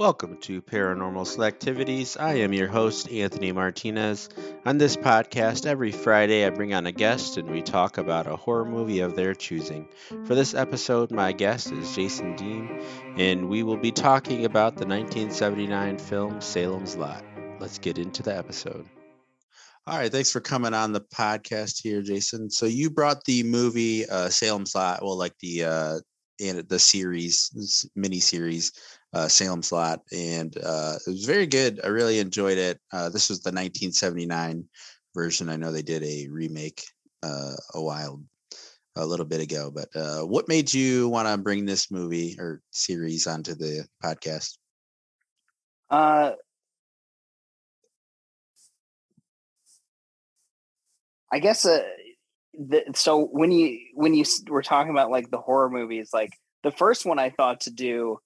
Welcome to Paranormal Slacktivities. I am your host, Anthony Martinez. On this podcast, every Friday, I bring on a guest and we talk about a horror movie of their choosing. For this episode, my guest is Jason Dehm, and we will be talking about the 1979 film Salem's Lot. Let's get into the episode. All right, thanks for coming on the podcast here, Jason. So you brought the movie uh, Salem's Lot, well, like the uh, and the series, mini series uh, Salem's Lot, and uh, it was very good. I really enjoyed it. Uh, this was the 1979 version. I know they did a remake uh, a while, a little bit ago. But uh, what made you want to bring this movie or series onto the podcast? Uh, I guess. Uh, the, so when you when you were talking about like the horror movies, like the first one I thought to do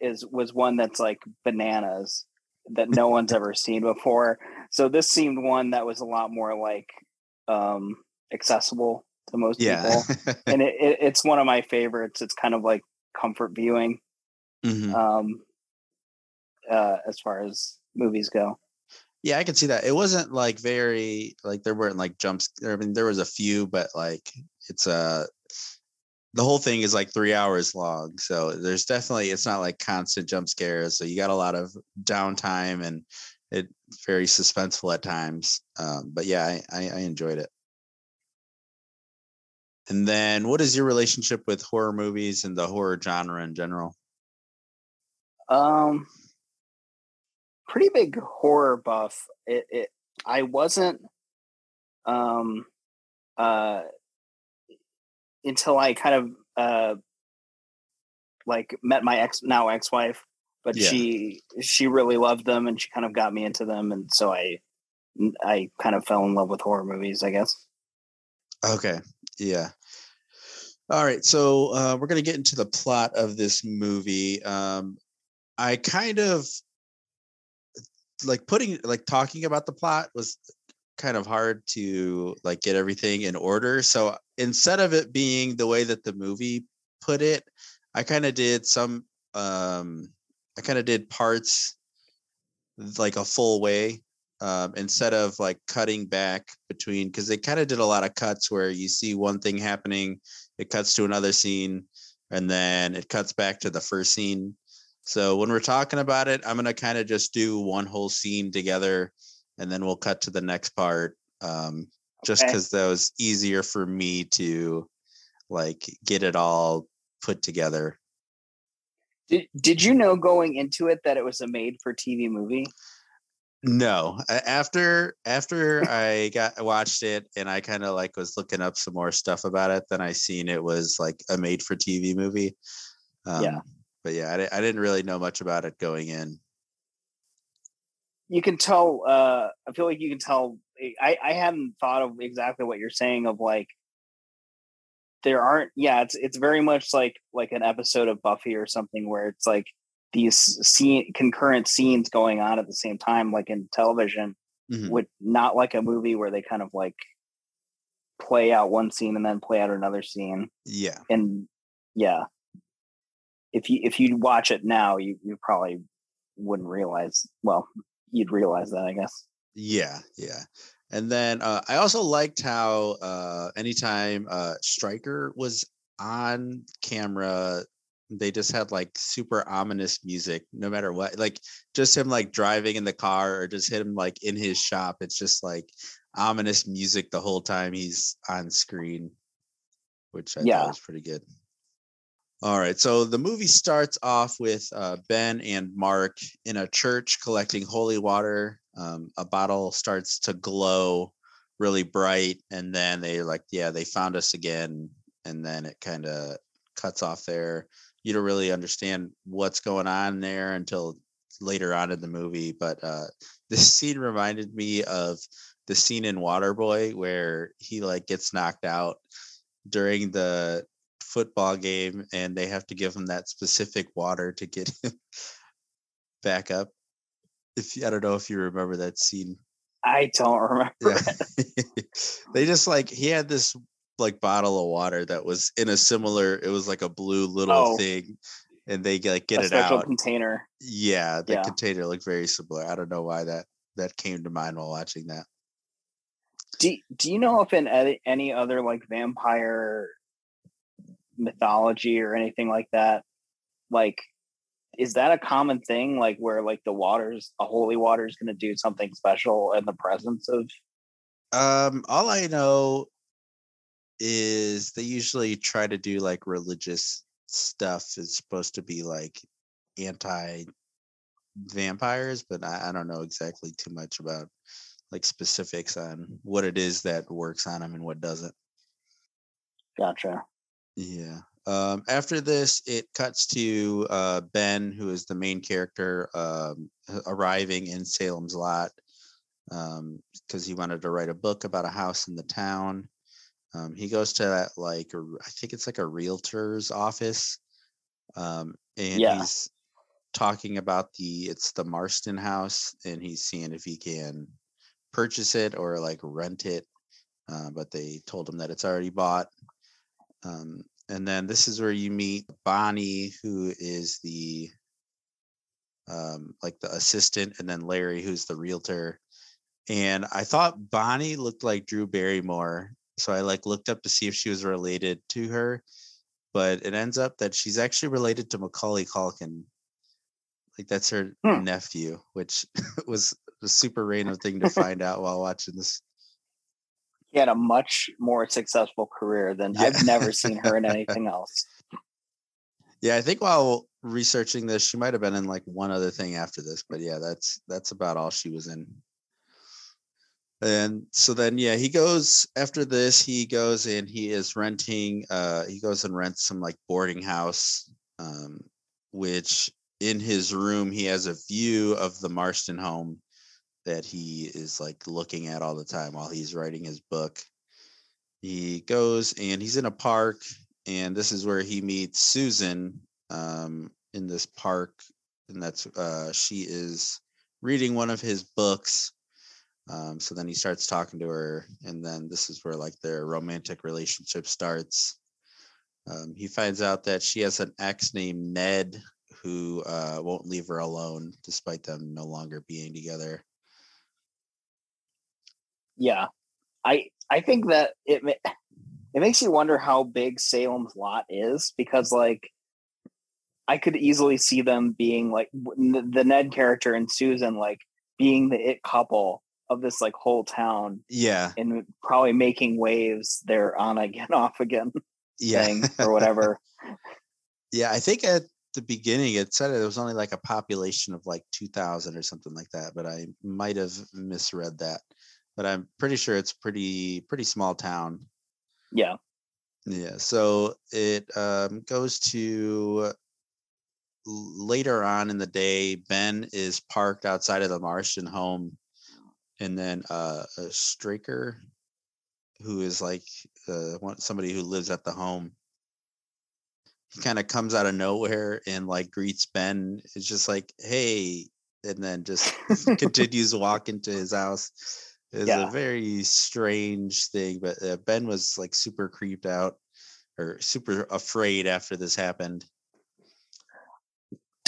is was one that's like bananas that no one's ever seen before. So this seemed one that was a lot more like um accessible to most yeah. people. and it, it, it's one of my favorites. It's kind of like comfort viewing. Mm-hmm. Um uh as far as movies go. Yeah, I can see that. It wasn't like very like there weren't like jumps. I mean, there was a few, but like it's a the whole thing is like three hours long. So there's definitely it's not like constant jump scares. So you got a lot of downtime and it very suspenseful at times. Um, but yeah, I, I, I enjoyed it. And then what is your relationship with horror movies and the horror genre in general? Um pretty big horror buff. It, it I wasn't um uh until I kind of uh like met my ex now ex-wife but yeah. she she really loved them and she kind of got me into them and so I I kind of fell in love with horror movies I guess okay yeah all right so uh we're going to get into the plot of this movie um I kind of like putting like talking about the plot was kind of hard to like get everything in order. So instead of it being the way that the movie put it, I kind of did some um I kind of did parts like a full way um, instead of like cutting back between because they kind of did a lot of cuts where you see one thing happening, it cuts to another scene, and then it cuts back to the first scene. So when we're talking about it, I'm gonna kind of just do one whole scene together and then we'll cut to the next part um, just because okay. that was easier for me to like get it all put together. Did, did you know going into it that it was a made for tv movie? No after after i got watched it and i kind of like was looking up some more stuff about it then i seen it was like a made for tv movie. Um, yeah but yeah I, I didn't really know much about it going in. You can tell uh i feel like you can tell i i hadn't thought of exactly what you're saying of like there aren't yeah it's it's very much like like an episode of buffy or something where it's like these scene concurrent scenes going on at the same time like in television mm-hmm. with not like a movie where they kind of like play out one scene and then play out another scene yeah and yeah if you if you watch it now you you probably wouldn't realize well you'd realize that, I guess. Yeah, yeah. And then uh, I also liked how uh, anytime uh, Straker was on camera, they just had like super ominous music, no matter what. Like just him like driving in the car or just him like in his shop. It's just like ominous music the whole time he's on screen, which I yeah. thought was pretty good. All right. So the movie starts off with uh, Ben and Mark in a church collecting holy water. Um, a bottle starts to glow really bright, and then they like, yeah, they found us again, and then it kind of cuts off there. You don't really understand what's going on there until later on in the movie. But uh, this scene reminded me of the scene in Waterboy where he like gets knocked out during the football game and they have to give him that specific water to get him back up. If I don't know if you remember that scene. I don't remember. Yeah. they just like he had this like bottle of water that was in a similar it was like a blue little oh. thing and they like get a it out. container. Yeah, the Yeah. container looked very similar. I don't know why that that came to mind while watching that. Do Do you know if in any, any other like vampire mythology or anything like that, like is that a common thing? Like where like the waters, a holy water is going to do something special in the presence of? Um, all I know is they usually try to do like religious stuff is supposed to be like anti vampires, but I, I don't know exactly too much about like specifics on what it is that works on them and what doesn't. Gotcha. Yeah. Um, after this, it cuts to uh, Ben, who is the main character, um, arriving in Salem's Lot because he wanted to write a book about a house in the town. Um, he goes to that like I think it's like a realtor's office, um, and Yeah. he's talking about the it's the Marston house, and he's seeing if he can purchase it or like rent it. Uh, but they told him that it's already bought. Um, and then this is where you meet Bonnie, who is the um, like the assistant, and then Larry, who's the realtor. And I thought Bonnie looked like Drew Barrymore, so I like looked up to see if she was related to her, but it ends up that she's actually related to Macaulay Culkin. Like that's her Hmm. nephew, which was a super random thing to find out while watching this. He had a much more successful career than Yeah. I've never seen her in anything else. Yeah, I think while researching this, she might have been in like one other thing after this, but yeah, that's that's about all she was in. And so then yeah, he goes after this, he goes and he is renting uh he goes and rents some like boarding house um which in his room he has a view of the Marston home that he is like looking at all the time while he's writing his book. He goes and he's in a park and this is where he meets Susan um, in this park, and that's uh, she is reading one of his books. Um, so then he starts talking to her, and then this is where like their romantic relationship starts. Um, he finds out that she has an ex named Ned who uh, won't leave her alone despite them no longer being together. Yeah, I I think that it it makes you wonder how big Salem's Lot is because like I could easily see them being like the Ned character and Susan like being the it couple of this like whole town Yeah, and probably making waves they're on again off again yeah, thing or whatever. yeah. I think at the beginning it said it was only like a population of like two thousand or something like that, but I might have misread that. But I'm pretty sure it's pretty pretty small town. yeah. Yeah. So it um, goes to later on in the day. Ben is parked outside of the Marston home, and then uh, a Straker, who is like uh, somebody who lives at the home, he kind of comes out of nowhere and like greets Ben. It's just like, "Hey," and then just continues walking to walk into his house. It's Yeah. a very strange thing, but uh, Ben was like super creeped out or super afraid after this happened.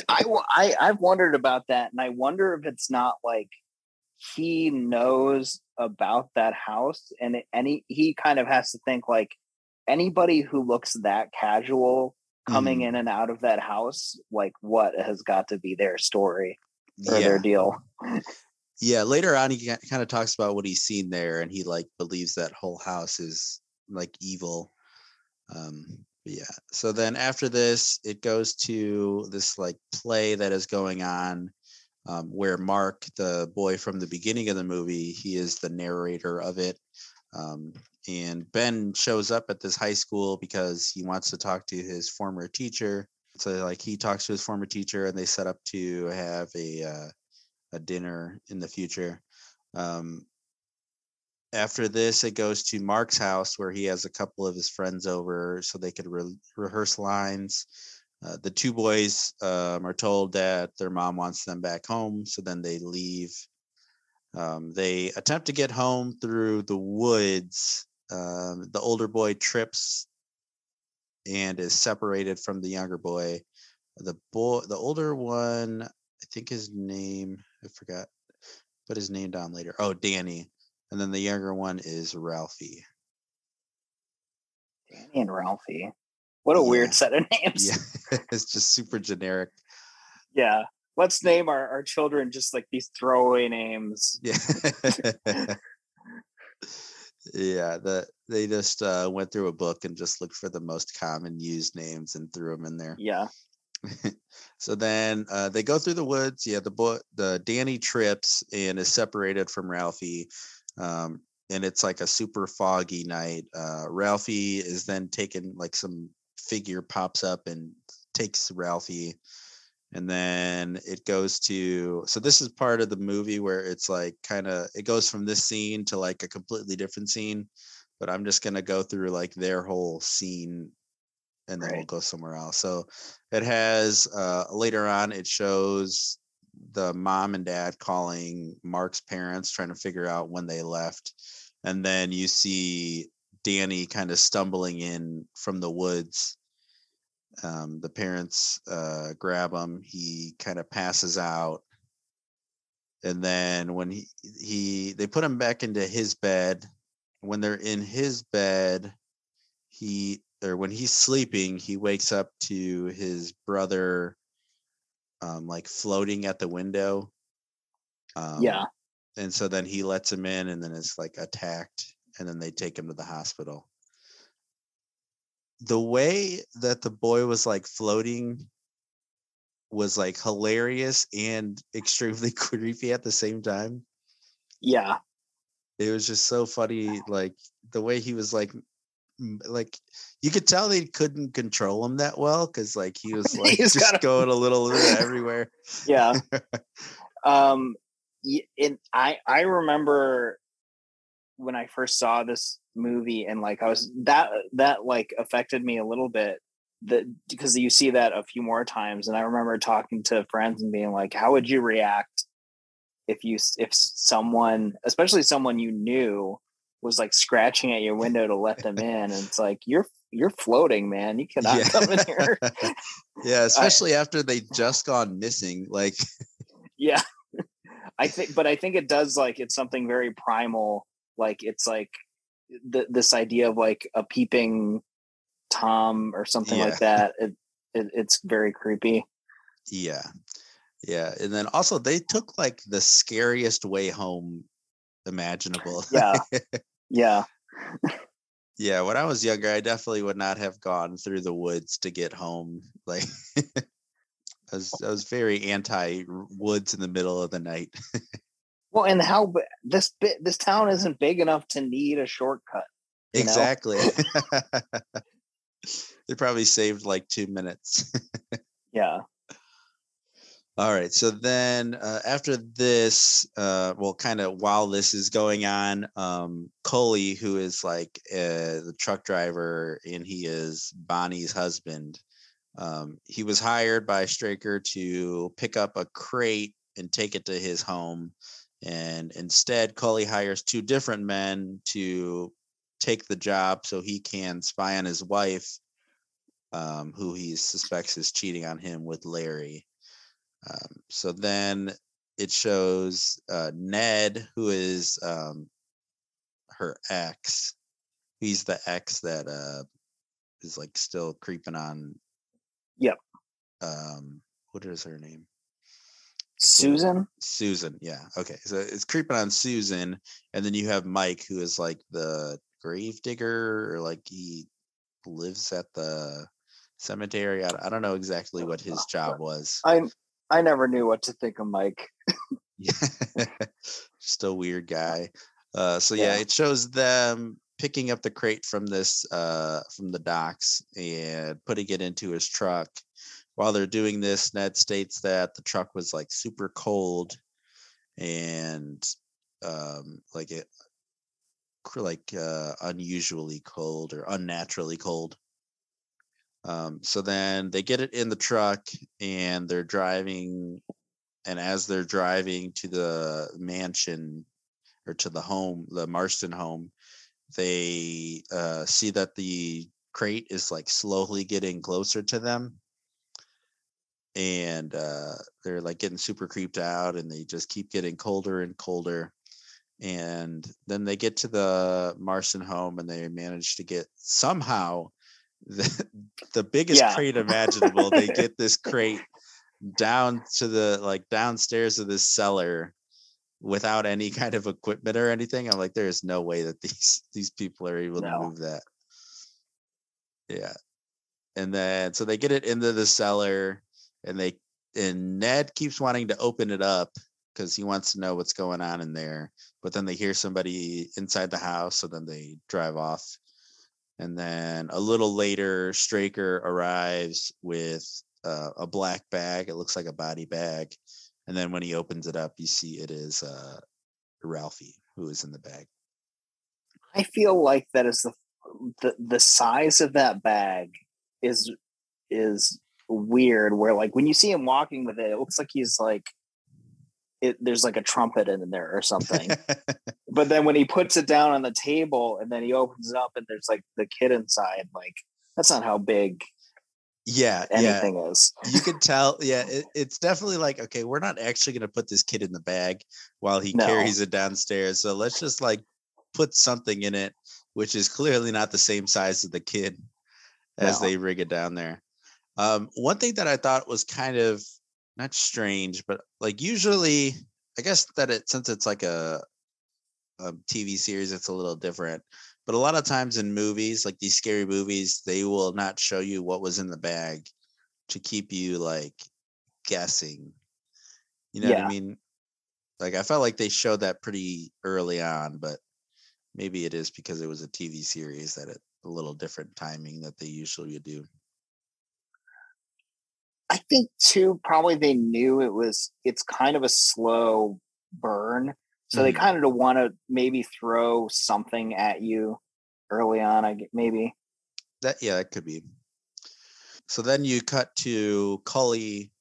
I, I I've wondered about that, and I wonder if it's not like he knows about that house, and any he kind of has to think like anybody who looks that casual coming Mhm. in and out of that house, like what has got to be their story or Yeah. their deal. yeah later on he kind of talks about what he's seen there and he like believes that whole house is like evil. Um yeah so then after this it goes to this like play that is going on um, where mark the boy from the beginning of the movie he is the narrator of it. Um, and ben shows up at this high school because he wants to talk to his former teacher. So like he talks to his former teacher and they set up to have a uh, a dinner in the future. Um, after this, it goes to Mark's house where he has a couple of his friends over so they could re- rehearse lines. Uh, the two boys um, are told that their mom wants them back home, so then they leave. Um, they attempt to get home through the woods. Um, the older boy trips and is separated from the younger boy. the boy, the older one, I think his name I forgot, put his name down later. Oh, Danny, and then the younger one is Ralphie. Danny and Ralphie. What a yeah. weird set of names. Yeah, it's just super generic. Yeah. Let's name our, our children just like these throwaway names. Yeah. yeah, the they just uh, went through a book and just looked for the most common used names and threw them in there. Yeah. so then uh, they go through the woods. Yeah, the boy, the Danny trips and is separated from Ralphie. Um, and it's like a super foggy night. Uh, Ralphie is then taken, like some figure pops up and takes Ralphie. And then it goes to, so this is part of the movie where it's like kind of, it goes from this scene to like a completely different scene. But I'm just going to go through like their whole scene and then right. we'll go somewhere else. So it has, uh, later on, it shows the mom and dad calling Mark's parents, trying to figure out when they left. And then you see Danny kind of stumbling in from the woods. Um, the parents uh, grab him. He kind of passes out. And then when he, he they put him back into his bed. When they're in his bed, he or when he's sleeping, he wakes up to his brother um, like floating at the window. Um, yeah. And so then he lets him in and then it's like attacked and then they take him to the hospital. The way that the boy was like floating was like hilarious and extremely creepy at the same time. Yeah. It was just so funny like the way he was like like you could tell they couldn't control him that well because like he was like just gotta... going a little everywhere. Yeah. um and I I remember when I first saw this movie and like I was that that like affected me a little bit that because you see that a few more times and I remember talking to friends and being like how would you react if you if someone especially someone you knew was like scratching at your window to let them in and it's like you're you're floating man. You cannot yeah. come in here. Yeah especially I, after they just gone missing like yeah. I think but i think it does like it's something very primal like it's like the, this idea of like a peeping tom or something yeah. like that it, it it's very creepy. Yeah. Yeah and then also they took like the scariest way home imaginable. Yeah yeah. yeah, when I was younger, I definitely would not have gone through the woods to get home. Like I was I was very anti woods in the middle of the night. well, and how this bit this town isn't big enough to need a shortcut. Exactly. they probably saved like 2 minutes. yeah. All right. So then uh, after this, uh, well, kind of while this is going on, um, Cully, who is like uh, the truck driver and he is Bonnie's husband, um, he was hired by Straker to pick up a crate and take it to his home. And instead, Cully hires two different men to take the job so he can spy on his wife, um, who he suspects is cheating on him with Larry. Um, so then it shows uh, Ned, who is um, her ex. He's the ex that uh, is like still creeping on. Yep. Um, what is her name? Susan. Susan. Yeah. Okay. So it's creeping on Susan, and then you have Mike, who is like the grave digger, or like he lives at the cemetery. I, I don't know exactly what his job was. I I never knew what to think of Mike. Just a weird guy. Uh, so yeah. yeah, it shows them picking up the crate from this uh, from the docks and putting it into his truck. While they're doing this, Ned states that the truck was like super cold and um, like it like uh, unusually cold or unnaturally cold. Um, so then they get it in the truck and they're driving. And as they're driving to the mansion or to the home, the Marston home, they uh, see that the crate is like slowly getting closer to them. and uh, they're like getting super creeped out, and they just keep getting colder and colder. And then they get to the Marston home, and they manage to get somehow the, the biggest Yeah. crate imaginable. they get this crate down to the like downstairs of this cellar without any kind of equipment or anything. I'm like, there's no way that these these people are able No. to move that. Yeah. And then so they get it into the cellar and they and Ned keeps wanting to open it up because he wants to know what's going on in there. But then they hear somebody inside the house, so then they drive off. And then a little later, Straker arrives with uh, a black bag. It looks like a body bag. And then when he opens it up, you see it is uh, Ralphie who is in the bag. I feel like that is the the the size of that bag is is weird. Where like when you see him walking with it, it looks like he's like it. There's like a trumpet in there or something. but then when he puts it down on the table and then he opens it up and there's like the kid inside, like that's not how big yeah, yeah. anything is. You could tell. Yeah, it, it's definitely like okay, we're not actually going to put this kid in the bag while he No. carries it downstairs. So let's just like put something in it, which is clearly not the same size as the kid as No. they rig it down there. Um, one thing that I thought was kind of not strange, but like usually, I guess that it since it's like a, a TV series, it's a little different. But a lot of times in movies, like these scary movies, they will not show you what was in the bag to keep you like guessing. You know what I mean? Like I felt like they showed that pretty early on, but maybe it is because it was a TV series that it a little different timing that they usually do. I think too, probably they knew it was it's kind of a slow burn. So they Mhm. kind of want to maybe throw something at you early on, I get maybe. That yeah, that could be. So then you cut to Cully,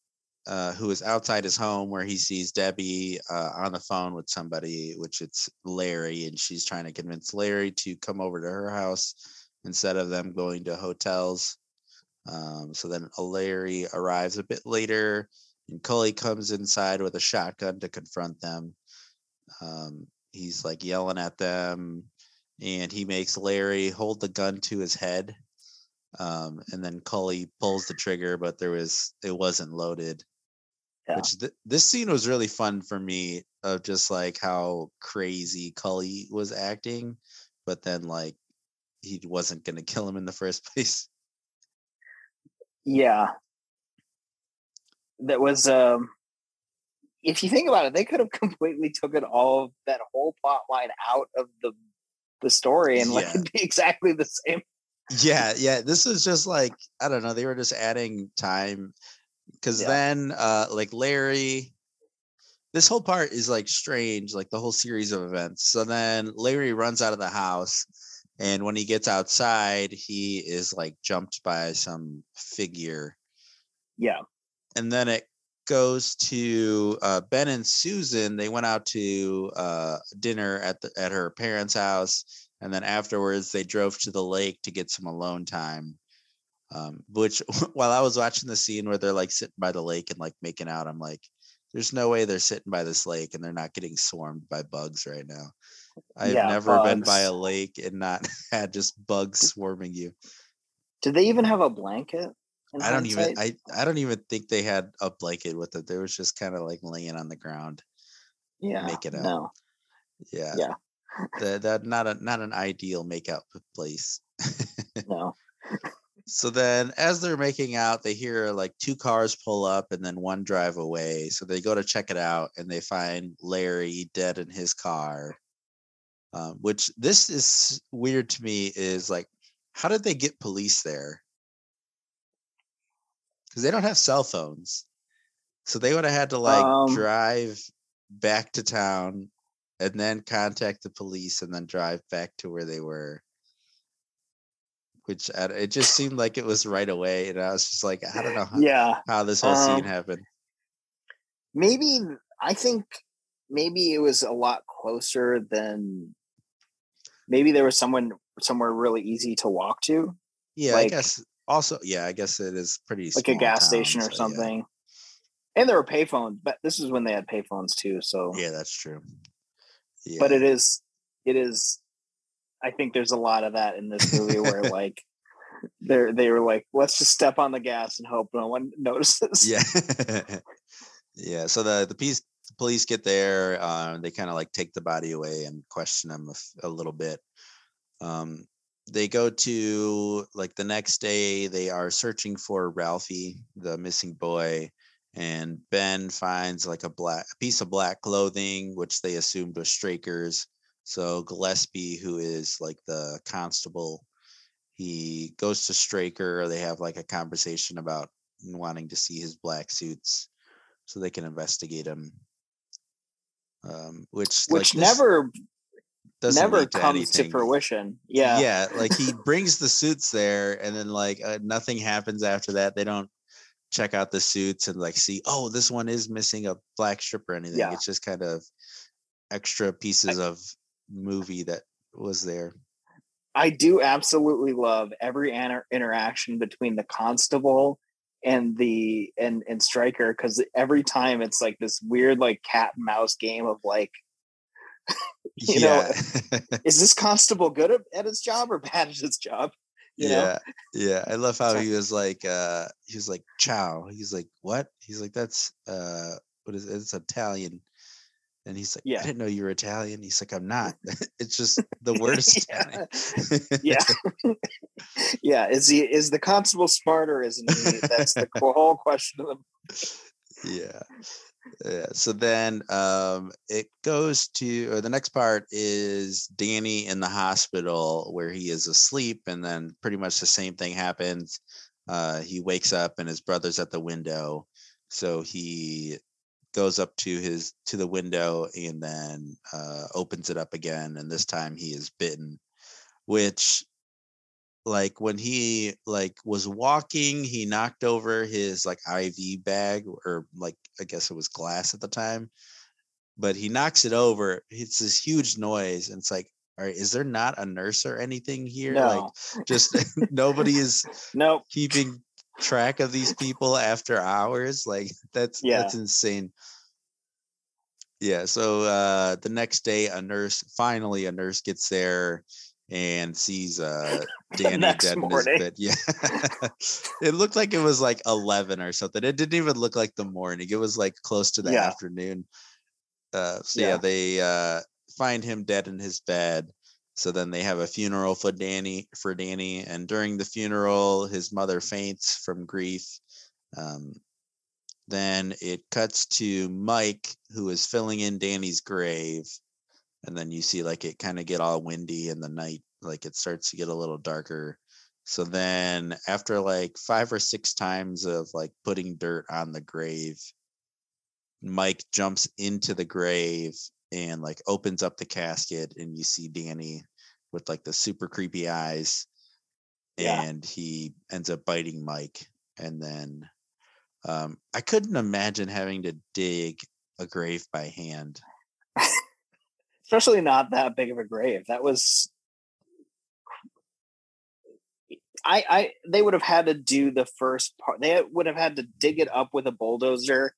uh, who is outside his home where he sees Debbie uh, on the phone with somebody, which it's Larry, and she's trying to convince Larry to come over to her house instead of them going to hotels. Um, so then Larry arrives a bit later, and Cully comes inside with a shotgun to confront them. Um, he's like yelling at them, and he makes Larry hold the gun to his head. Um, and then Cully pulls the trigger, but there was it wasn't loaded. Yeah. Which th- this scene was really fun for me of just like how crazy Cully was acting, but then like he wasn't gonna kill him in the first place. Yeah. That was um if you think about it, they could have completely took it all of that whole plot line out of the the story and let Yeah. it be exactly the same. yeah yeah this is just like i don't know they were just adding time because Yeah. then uh like larry this whole part is like strange like the whole series of events so then larry runs out of the house and when he gets outside he is like jumped by some figure Yeah. and then it goes to uh, Ben and Susan. They went out to uh, dinner at the at her parents' house, and then afterwards they drove to the lake to get some alone time. Um, which, while I was watching the scene where they're like sitting by the lake and like making out, I'm like, "There's no way they're sitting by this lake and they're not getting swarmed by bugs right now." I've Yeah, never been by a lake and not had just bugs swarming you. Did they even have a blanket? I don't even? I I don't even think they had a blanket with it. They was just kind of like laying on the ground. yeah, make it out. No. Yeah. Yeah. That that not a not an ideal makeout place. No. so then as they're making out, they hear like two cars pull up and then one drive away. So they go to check it out and they find Larry dead in his car. Um, which this is weird to me is like how did they get police there? Because they don't have cell phones. So they would have had to like Um, drive back to town and then contact the police and then drive back to where they were. Which I it just seemed like it was right away, and I was just like, I don't know how, Yeah. how this whole scene um, happened. Maybe I think maybe it was a lot closer than maybe there was someone somewhere really easy to walk to, Yeah, I guess. Also, yeah, I guess it is pretty like a gas town, station or so yeah. something. And there were payphones, but this is when they had payphones too. So Yeah, that's true. Yeah. but it is it is I think there's a lot of that in this movie where like they're they were like, let's just step on the gas and hope no one notices. yeah yeah so the the police police get there um they kind of like take the body away and question him a little bit um they go to like the next day they are searching for ralphie the missing boy and ben finds like a black a piece of black clothing which they assumed was straker's so gillespie who is like the constable he goes to straker they have like a conversation about wanting to see his black suits so they can investigate him. Um, which Which like, never doesn't never to comes to fruition. Yeah. yeah, like he brings the suits there, and then like uh, nothing happens after that. They don't check out the suits and like see, oh, this one is missing a black strip or anything. Yeah. It's just kind of extra pieces of movie that was there. I do absolutely love every inter- interaction between the constable and the and and straker because every time it's like this weird like cat and mouse game of like You know, is this constable good at, his job or bad at his job? You know? Yeah yeah. I love how he was like uh he was like chow. He's like what? He's like that's uh what is it? it's italian and he's like Yeah. i didn't know you were italian he's like i'm not it's just the worst. Yeah. yeah yeah is he is the constable smarter isn't he that's the whole question of the yeah yeah so then um it goes to or the next part is danny in the hospital where he is asleep and then pretty much the same thing happens uh he wakes up and his brother's at the window so he goes up to his to the window and then uh opens it up again and this time he is bitten which like when he like was walking he knocked over his like iv bag or like i guess it was glass at the time but he knocks it over it's this huge noise and it's like all right is there not a nurse or anything here? No. like just nobody is nope. keeping track of these people after hours like that's that's insane. Yeah so uh the next day a nurse finally a nurse gets there and sees uh danny dead in his bed yeah. It looked like it was like 11 or something. It didn't even look like the morning. It was like close to the Yeah. afternoon. Uh so yeah. Yeah. they uh find him dead in his bed so then they have a funeral for Danny for Danny, and during the funeral, his mother faints from grief. Um, then it cuts to Mike, who is filling in Danny's grave, and then you see like it kind of get all windy in the night, like it starts to get a little darker. So then, after like five or six times of like putting dirt on the grave, Mike jumps into the grave and like opens up the casket and you see Danny with like the super creepy eyes Yeah. and he ends up biting Mike and then um I couldn't imagine having to dig a grave by hand. especially not that big of a grave. That was I I they would have had to do the first part. They would have had to dig it up with a bulldozer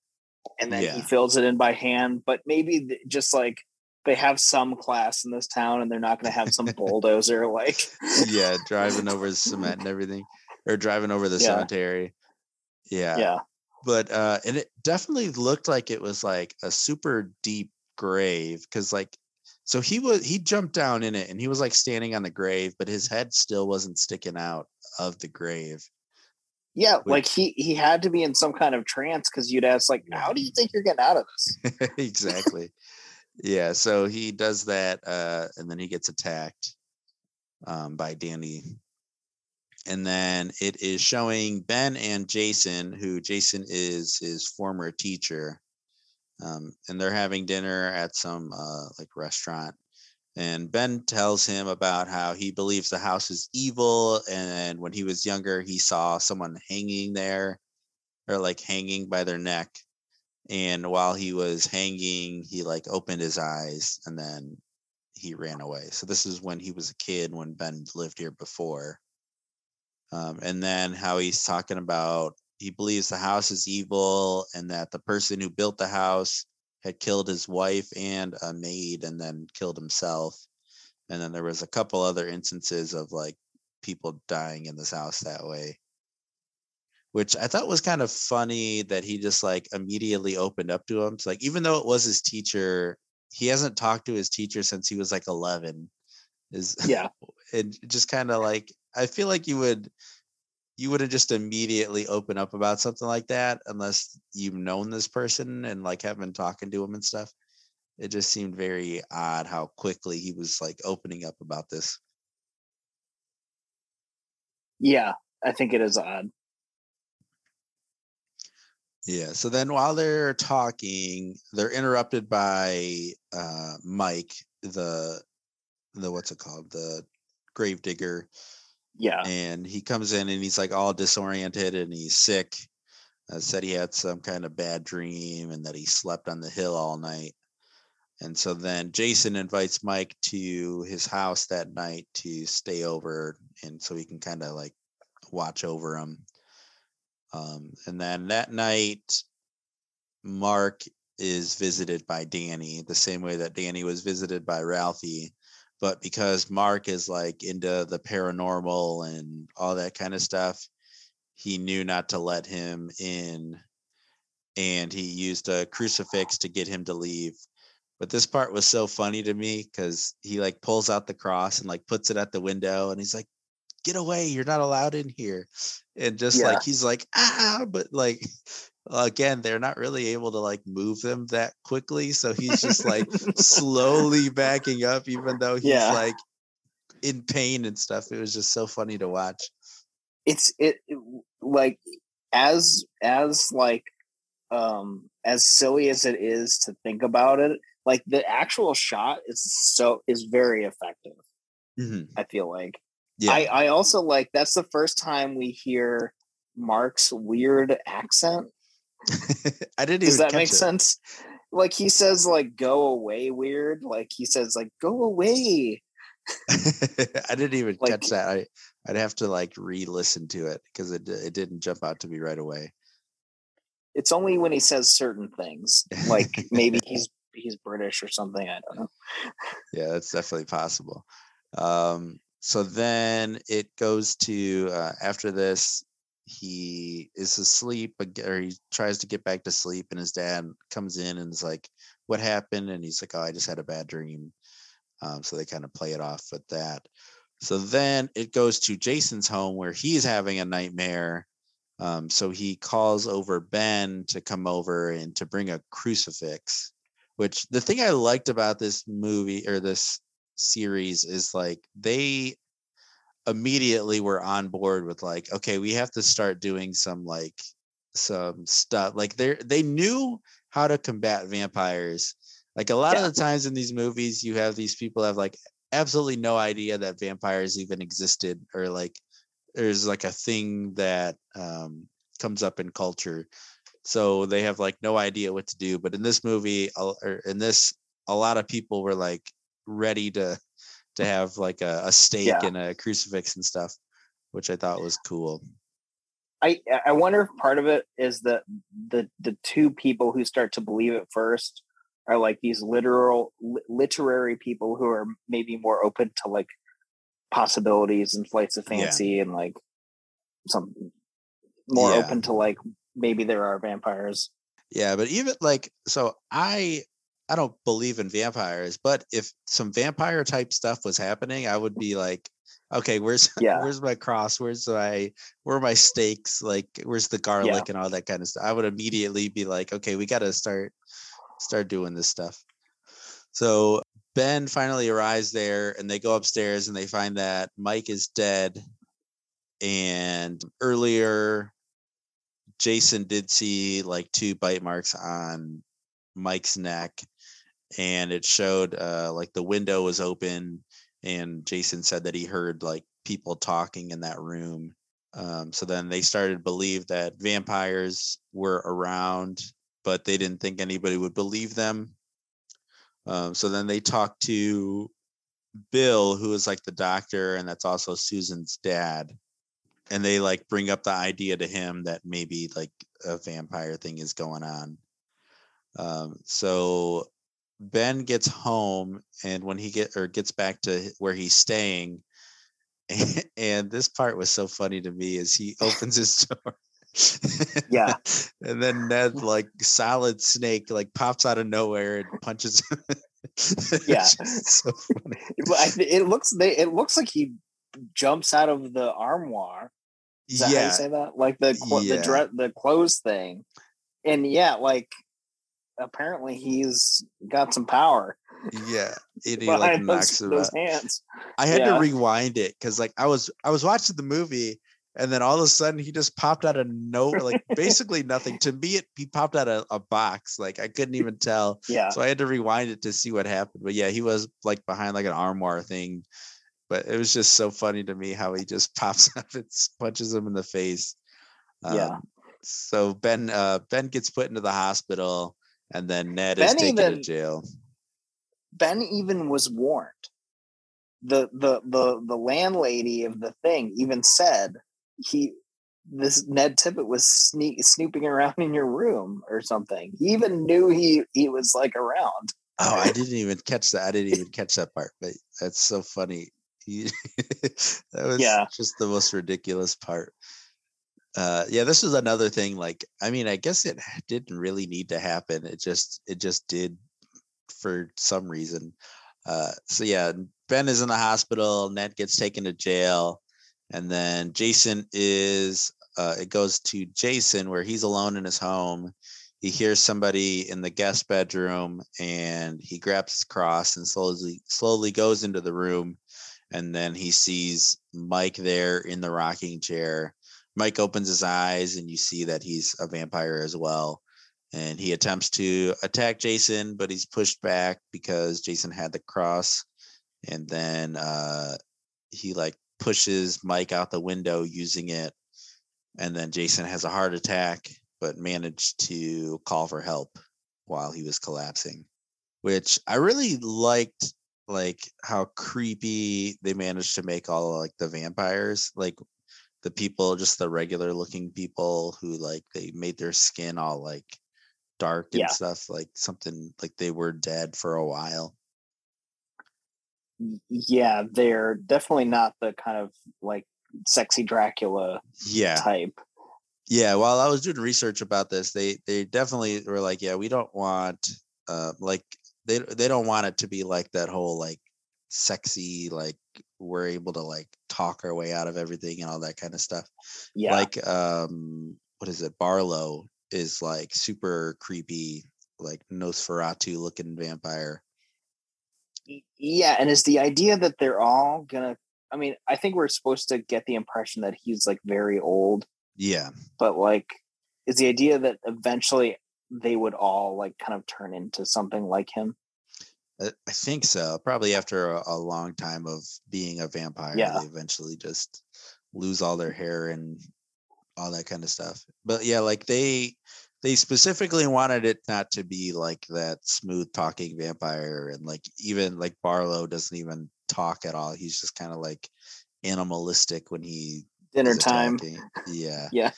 and then he fills it in by hand, but maybe th- just like they have some class in this town and they're not going to have some bulldozer like yeah, driving over the cement and everything or driving over the Yeah. cemetery. Yeah. yeah. But uh and it definitely looked like it was like a super deep grave cuz like so he was he jumped down in it and he was like standing on the grave but his head still wasn't sticking out of the grave. Yeah, Which- like he he had to be in some kind of trance because you'd ask like, how do you think you're getting out of this? exactly. Yeah, so he does that uh and then he gets attacked um by Danny. And then it is showing Ben and Jason, who Jason is his former teacher. Um and they're having dinner at some uh like restaurant. And Ben tells him about how he believes the house is evil and when he was younger he saw someone hanging there or like hanging by their neck. And while he was hanging he like opened his eyes and then he ran away. So this is when he was a kid when ben lived here before. Um, and then how he's talking about he believes the house is evil and that the person who built the house had killed his wife and a maid and then killed himself. And then there was a couple other instances of like people dying in this house that way. Which I thought was kind of funny that he just like immediately opened up to him. So like even though it was his teacher, he hasn't talked to his teacher since he was like 11 is Yeah. and just kind of like i feel like you would you wouldn't just immediately open up about something like that unless you've known this person and like have been talking to him and stuff it just seemed very odd how quickly he was like opening up about this Yeah. I think it is odd. yeah so then while they're talking they're interrupted by uh mike the the what's it called the grave digger Yeah. and he comes in and he's like all disoriented and he's sick. Uh, said he had some kind of bad dream and that he slept on the hill all night. And so then Jason invites Mike to his house that night to stay over, and so he can kind of like watch over him. Um, and then that night, Mark is visited by Danny the same way that Danny was visited by Ralphie but because Mark is like into the paranormal and all that kind of stuff, he knew not to let him in and he used a crucifix to get him to leave. But this part was so funny to me because he like pulls out the cross and like puts it at the window and he's like, get away, you're not allowed in here. And just Yeah. like he's like, ah, but like again, they're not really able to like move them that quickly. So he's just like slowly backing up, even though he's Yeah. like in pain and stuff. It was just so funny to watch. it's it like as as like um as silly as it is to think about it like the actual shot is so is very effective Mhm. i feel like Yeah. i i also like that's the first time we hear mark's weird accent I didn't does even that make it. sense like he says like go away weird like he says like go away I didn't even Like- catch that. I I'd have to like re-listen to it because it it didn't jump out to me right away. it's only when he says certain things like maybe he's he's british or something i don't know yeah, that's definitely possible. Um, so then it goes to uh, after this, he is asleep, or he tries to get back to sleep, and his dad comes in and is like, "What happened?" And he's like, "Oh, I just had a bad dream." Um, so they kind of play it off with that. So then it goes to Jason's home where he's having a nightmare. Um, so he calls over Ben to come over and to bring a crucifix which the thing I liked about this movie or this series is like they immediately were on board with like okay we have to start doing some like some stuff. Like they they knew how to combat vampires. Like a lot Yeah. of the times in these movies you have these people have like absolutely no idea that vampires even existed or like there's like a thing that um comes up in culture. So they have like no idea what to do but in this movie or in this a lot of people were like ready to to have like a, a stake Yeah. and a crucifix and stuff which i thought was cool I I wonder if part of it is that the the two people who start to believe it first are like these literal literary people who are maybe more open to like possibilities and flights of Yeah. fancy and like some more Yeah. open to like maybe there are vampires. yeah but even like so i i don't believe in vampires but if some vampire type stuff was happening i would be like okay where's Yeah. where's my cross? Where's my where are my steaks like where's the garlic and all that kind of stuff i would immediately be like okay we got to start start doing this stuff. So ben finally arrives there and they go upstairs and they find that mike is dead and earlier jason did see like two bite marks on mike's neck and it showed uh like the window was open and Jason said that he heard like people talking in that room. Um, so then they started to believe that vampires were around, but they didn't think anybody would believe them. Um, so then they talked to Bill, who is like the doctor, and that's also Susan's dad. and they like bring up the idea to him that maybe like a vampire thing is going on. Um, so Ben gets home, and when he get or gets back to where he's staying, and, and this part was so funny to me is he opens his door. Yeah. and then Ned, like solid snake, like pops out of nowhere and punches. Yeah. so funny. But I thi- it looks they it looks like he jumps out of the armoire. Is that how Yeah, you say that? Like the Yeah. the dress the clothes thing. And yeah, like apparently he's got some power yeah. And he like knocks those, him those hands. I had Yeah. to rewind it because like I was I was watching the movie and then all of a sudden he just popped out of note like basically nothing. To me, it he popped out of a box. Like I couldn't even tell. Yeah. So I had to rewind it to see what happened. But yeah, he was like behind like an armoire thing. But it was just so funny to me how he just pops up and punches him in the face. Yeah. Um, So Ben uh Ben gets put into the hospital and then Ned is Ben taken to jail. Ben even was warned. The the the the landlady of the thing even said he this Ned Tippett was sneak, snooping around in your room or something. He even knew he he was like around. Oh, I didn't even catch that. I didn't even catch that part, but that's so funny. That was Yeah. just the most ridiculous part. Uh, yeah, this is another thing. Like, I mean, I guess it didn't really need to happen. It just, it just did for some reason. Uh, so yeah, Ben is in the hospital. Ned gets taken to jail, and then Jason is. Uh, it goes to Jason where he's alone in his home he hears somebody in the guest bedroom and he grabs his cross and slowly slowly goes into the room and then he sees Mike there in the rocking chair. Mike opens his eyes and you see that he's a vampire as well. And he attempts to attack Jason, but he's pushed back because Jason had the cross. And then uh, he like pushes Mike out the window using it. And then Jason has a heart attack but managed to call for help while he was collapsing which i really liked like how creepy they managed to make all like the vampires like the people just the regular looking people who like they made their skin all like dark and Yeah. stuff like something like they were dead for a while Yeah, they're definitely not the kind of like sexy Dracula yeah type. yeah while i was doing research about this they they definitely were like yeah we don't want uh like they they don't want it to be like that whole like sexy like we're able to like talk our way out of everything and all that kind of stuff Yeah. like um what is it barlow is like super creepy like nosferatu looking vampire yeah, and it's the idea that they're all gonna I mean, I think we're supposed to get the impression that he's like very old, yeah but like is the idea that eventually they would all like kind of turn into something like him. I I think so. Probably after a, a long time of being a vampire, Yeah. they eventually just lose all their mm-hmm. hair and all that kind of stuff. But yeah, like they they specifically wanted it not to be like that smooth talking vampire and like even like Barlow doesn't even talk at all. He's just kind of like animalistic when he Dinner time. attacking. Yeah. Yeah.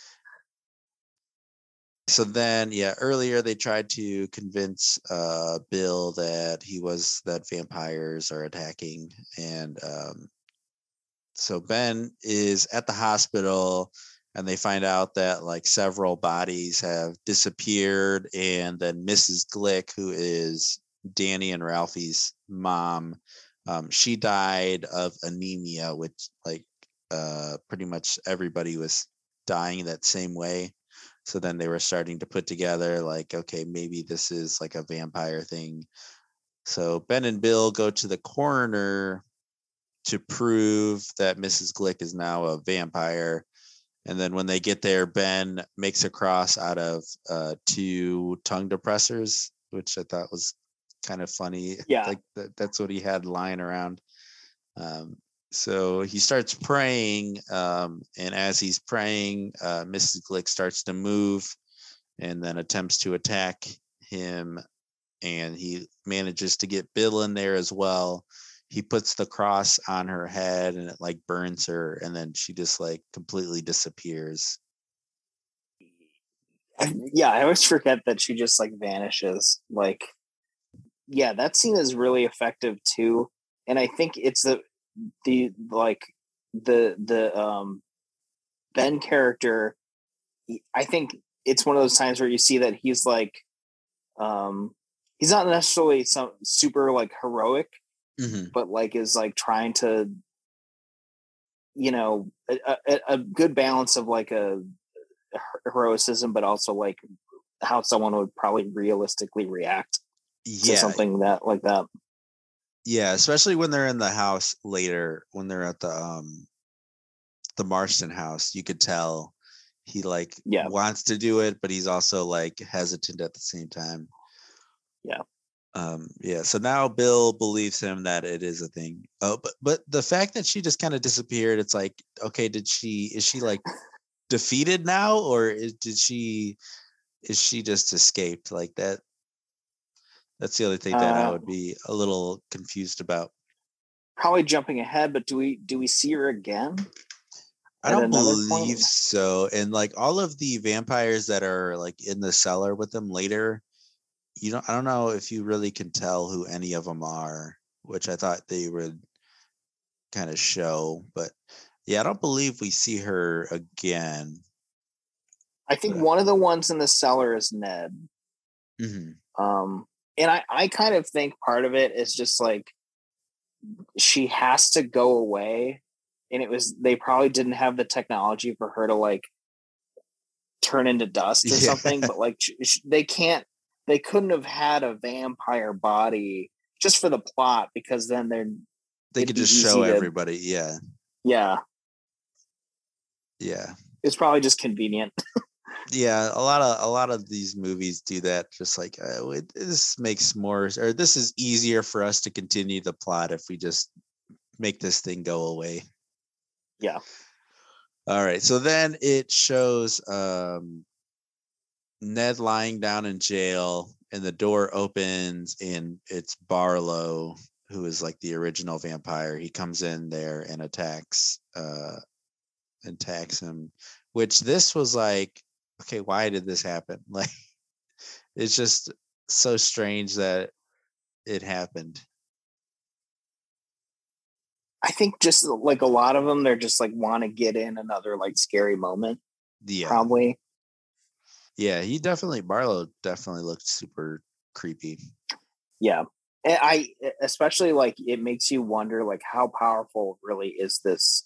So then, yeah, earlier they tried to convince uh, Bill that he was that vampires are attacking, and um, so Ben is at the hospital, and they find out that like several bodies have disappeared, and then Mrs. Glick, who is Danny and Ralphie's mom, um, she died of anemia, which like uh, pretty much everybody was dying that same way. So then they were starting to put together like, okay, maybe this is like a vampire thing. So Ben and Bill go to the coroner to prove that Mrs. Glick is now a vampire. And then when they get there, Ben makes a cross out of uh, two tongue depressors, which I thought was kind of funny. Yeah. like that, that's what he had lying around. Um, so he starts praying, um, and as he's praying, uh, Mrs. Glick starts to move, and then attempts to attack him, and he manages to get Bill in there as well. he puts the cross on her head and it like burns her and then she just like completely disappears yeah i always forget that she just like vanishes like yeah that scene is really effective too and i think it's the the like the the um ben character i think it's one of those times where you see that he's like um he's not necessarily some super like heroic mm-hmm. but like is like trying to you know a, a, a good balance of like a heroicism but also like how someone would probably realistically react to something that like that yeah especially when they're in the house later when they're at the um the marston house you could tell he like Yeah. wants to do it but he's also like hesitant at the same time Yeah. um yeah so now bill believes him that it is a thing oh but but the fact that she just kind of disappeared it's like okay did she is she like defeated now or is, did she is she just escaped like that that's the only thing that i Uh, would be a little confused about probably jumping ahead but do we do we see her again I don't believe point? so. And like all of the vampires that are like in the cellar with them later, you don't I don't know if you really can tell who any of them are, which I thought they would kind of show, but yeah, I don't believe we see her again. i think Yeah. one of the ones in the cellar is ned hmm um and i i kind of think part of it is just like she has to go away and it was they probably didn't have the technology for her to like turn into dust or Yeah. something but like they can't they couldn't have had a vampire body just for the plot because then they're They could just show to- everybody. Yeah. yeah Yeah. it's probably just convenient yeah a lot of a lot of these movies do that just like uh, it, this makes more or this is easier for us to continue the plot if we just make this thing go away Yeah. all right so then it shows um ned lying down in jail and the door opens and it's barlow who is like the original vampire he comes in there and attacks uh attacks him which this was like okay, why did this happen? Like, it's just so strange that it happened. i think just uh, like a lot of them they're just like want to get in another like scary moment Yeah, probably yeah, he definitely Barlow definitely looked super creepy. yeah and i especially like it makes you wonder like how powerful really is this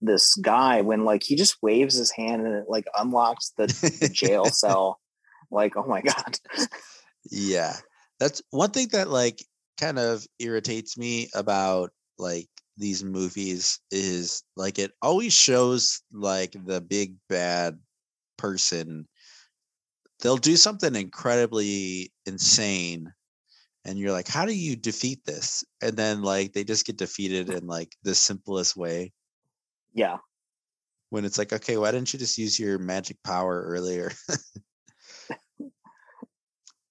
this guy when like he just waves his hand and it like unlocks the, the jail cell. Like oh my god. Yeah, that's one thing that like kind of irritates me about like these movies is like it always shows like the big bad person. They'll do something incredibly insane and you're like how do you defeat this? And then like they just get defeated in like the simplest way yeah when it's like okay why didn't you just use your magic power earlier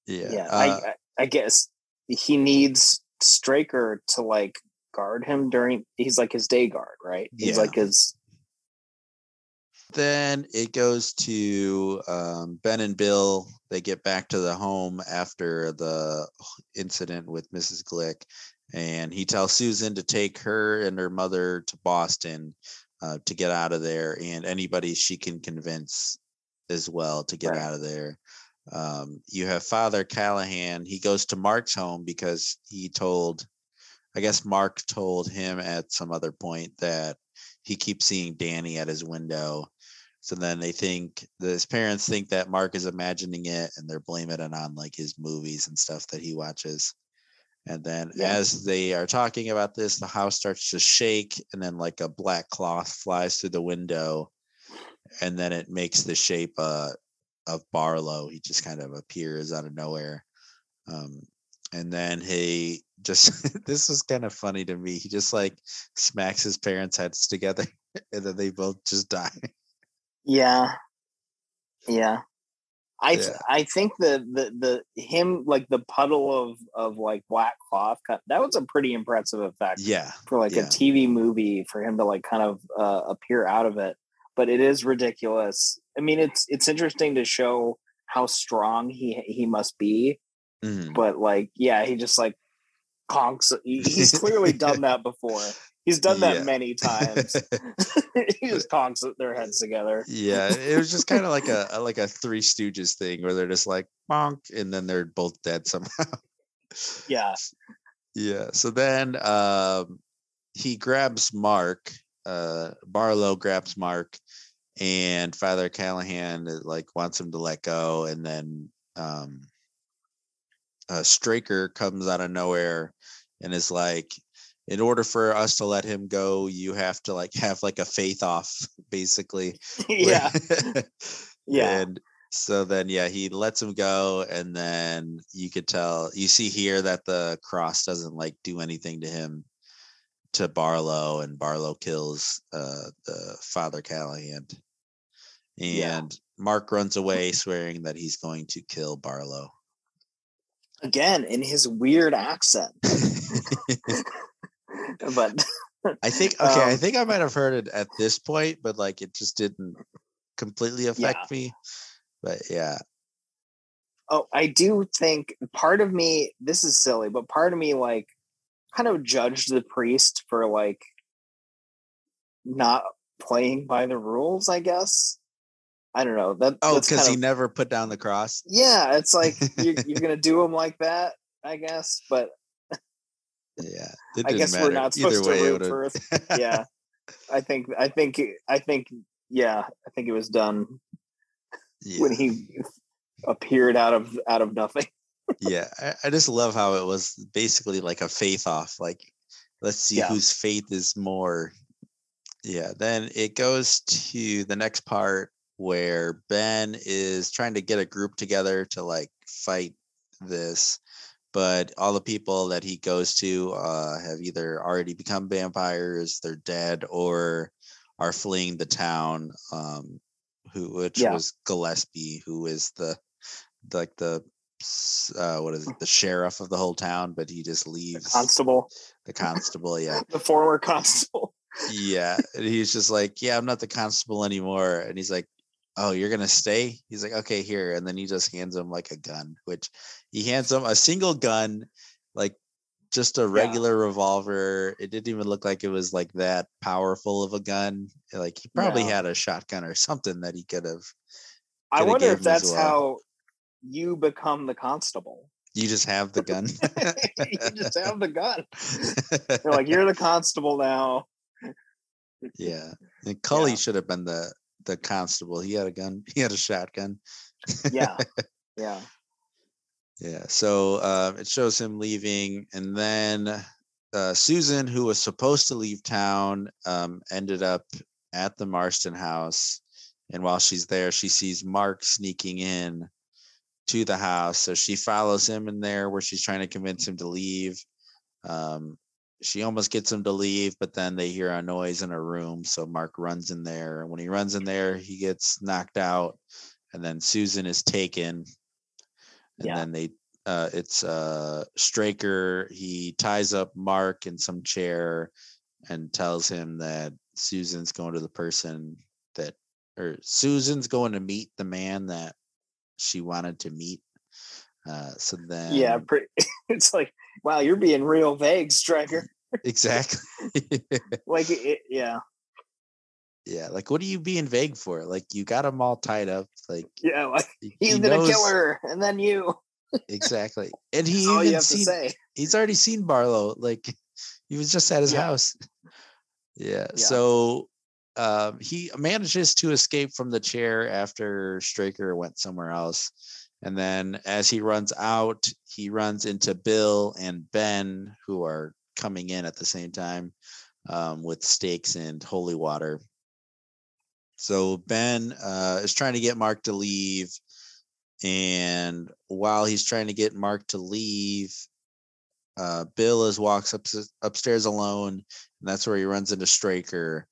yeah yeah, uh, I, I guess he needs straker to like guard him during he's like his day guard right he's Yeah. like his then it goes to um, Ben and Bill. They get back to the home after the incident with Mrs. Glick, and he tells Susan to take her and her mother to Boston uh, to get out of there, and anybody she can convince as well to get Right. out of there. Um, you have Father Callahan. He goes to Mark's home because he told, I guess Mark told him at some other point that he keeps seeing Danny at his window. So then they think his parents think that Mark is imagining it and they're blaming it on like his movies and stuff that he watches. And then Yeah. as they are talking about this, the house starts to shake and then like a black cloth flies through the window and then it makes the shape uh, of Barlow. He just kind of appears out of nowhere. Um, and then he just this was kind of funny to me. He just like smacks his parents' heads together and then they both just die. yeah yeah I Yeah. I think the the the him like the puddle of of like black cloth cut that was a pretty impressive effect Yeah. for like yeah. a TV movie for him to like kind of uh, appear out of it. But it is ridiculous. I mean, it's it's interesting to show how strong he he must be. Mhm. But like, yeah, he just like conks. He's clearly done that before. He's done that Yeah. many times. he just conks their heads together. yeah, it was just kind of like a, like a Three Stooges thing where they're just like bonk, and then they're both dead somehow. Yeah, Yeah. So then um, he grabs Mark. Uh, Barlow grabs Mark, and Father Callahan uh, like wants him to let go, and then um, uh, Straker comes out of nowhere and is like, "In order for us to let him go, you have to like have like a faith off, basically." yeah, yeah. And so then, yeah, he lets him go, and then you could tell. You see here that the cross doesn't like do anything to him, to Barlow, and Barlow kills uh, the Father Callahan. Yeah. And Mark runs away, swearing that he's going to kill Barlow. Again, in his weird accent, but I think okay, I Um, think I might have heard it at this point, but like it just didn't completely affect Yeah. me. But yeah, oh, I do think part of me. This is silly, but part of me like kind of judged the priest for like not playing by the rules. I guess I don't know that. oh, because he of- never put down the cross. yeah, it's like you're, you're gonna do him like that. I guess, but Yeah, I guess matter. we're not supposed to way, it root for. Yeah, I think I think I think yeah, I think it was done yeah. when he appeared out of out of nothing. yeah I, I just love how it was basically like a faith off like let's see Yeah. whose faith is more yeah then it goes to the next part where ben is trying to get a group together to like fight this but all the people that he goes to uh, have either already become vampires they're dead or are fleeing the town um, who which Yeah. was gillespie who is the like the uh, what is it the sheriff of the whole town but he just leaves. The constable, the constable yeah the former constable. yeah and he's just like yeah i'm not the constable anymore and he's like oh you're gonna stay he's like okay here and then he just hands him like a gun which he hands him a single gun like just a regular revolver it didn't even look like it was like that powerful of a gun like he probably No. had a shotgun or something that he could have I wonder if that's well. how you become the constable. you just have the gun you just have the gun. They're like, you're the constable now. yeah and cully Yeah. should have been the the constable he had a gun he had a shotgun Yeah, yeah, Yeah. So um, it shows him leaving, and then uh, Susan, who was supposed to leave town, um, ended up at the Marston house. And while she's there, she sees Mark sneaking in to the house. So she follows him in there, where she's trying to convince him to leave. Um, she almost gets him to leave, but then they hear a noise in a room. So Mark runs in there. And when he runs in there, he gets knocked out. And then Susan is taken and Yeah. then they uh it's uh Straker he ties up Mark in some chair and tells him that Susan's going to the person that or Susan's going to meet the man that she wanted to meet uh so then yeah. Pretty, it's like, wow, you're being real vague, Straker. exactly Like, it, yeah, yeah like what are you being vague for like you got them all tied up like yeah. Like he he's gonna knows- kill her, and then you. exactly and he all you even have to seen he's already seen Barlow. Like he was just at his Yeah. house. Yeah. Yeah. So um, he manages to escape from the chair after Straker went somewhere else. And then as he runs out, he runs into Bill and Ben, who are coming in at the same time um, with stakes and holy water. So Ben uh, is trying to get Mark to leave. And while he's trying to get Mark to leave, uh, Bill is walks up upstairs alone, and that's where he runs into Straker.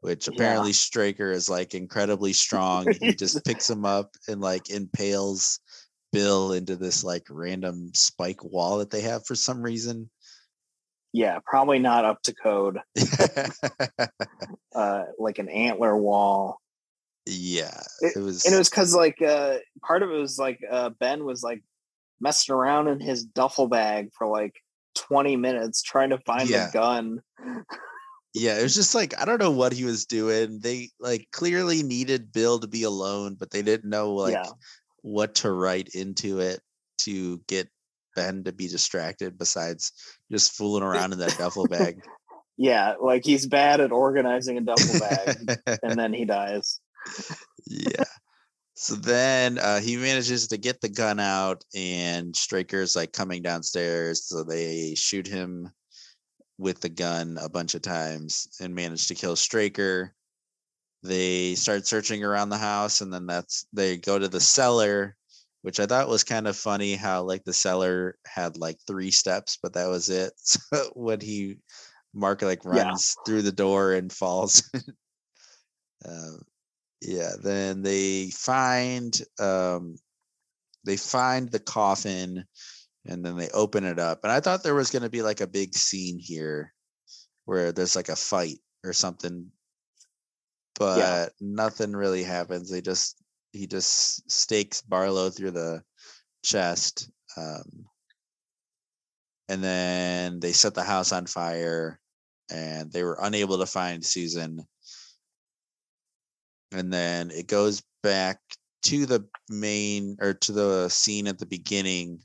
which Yeah. apparently Straker is like incredibly strong. he just picks him up and like impales Bill into this like random spike wall that they have for some reason. Yeah, probably not up to code. Uh, like an antler wall. yeah, It- it was. and it was because like uh part of it was like uh ben was like messing around in his duffel bag for like 20 minutes trying to find Yeah. the gun yeah, it was just like I don't know what he was doing. They like clearly needed Bill to be alone, but they didn't know like Yeah. what to write into it to get Ben to be distracted besides just fooling around in that duffel bag. yeah like he's bad at organizing a duffel bag and then he dies yeah. So then uh, he manages to get the gun out, and Straker's like coming downstairs. So they shoot him with the gun a bunch of times and manage to kill Straker. They start searching around the house, and then that's they go to the cellar, which I thought was kind of funny. How like the seller had like three steps, but that was it. So when he Mark like Yeah. runs through the door and falls. um, yeah then they find um they find the coffin and then they open it up and i thought there was going to be like a big scene here where there's like a fight or something but nothing really happens they just he just stakes barlow through the chest um and then they set the house on fire and they were unable to find susan. And then it goes back to the main or to the scene at the beginning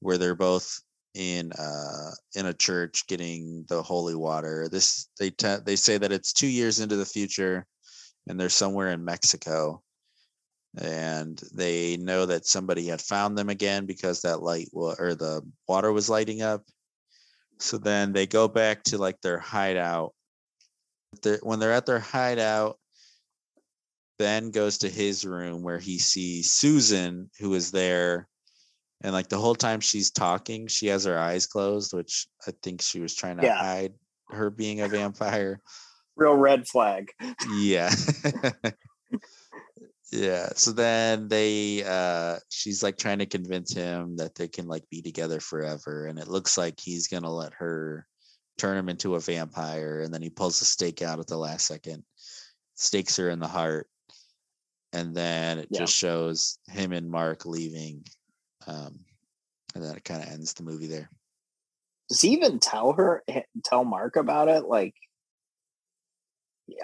where they're both in uh in a church getting the holy water. This they they say that it's 2 years into the future and they're somewhere in Mexico and they know that somebody had found them again because that light wa- or the water was lighting up so then they go back to like their hideout They're- when they're at their hideout Ben goes to his room where he sees Susan, who is there. And like the whole time she's talking, she has her eyes closed, which I think she was trying to Yeah. hide her being a vampire. real red flag Yeah. yeah. So then they uh she's like trying to convince him that they can like be together forever. And it looks like he's gonna let her turn him into a vampire. And then he pulls the stake out at the last second, stakes her in the heart. And then it Yeah. just shows him and Mark leaving. Um, and then it kind of ends the movie there. does he even tell her tell mark about it like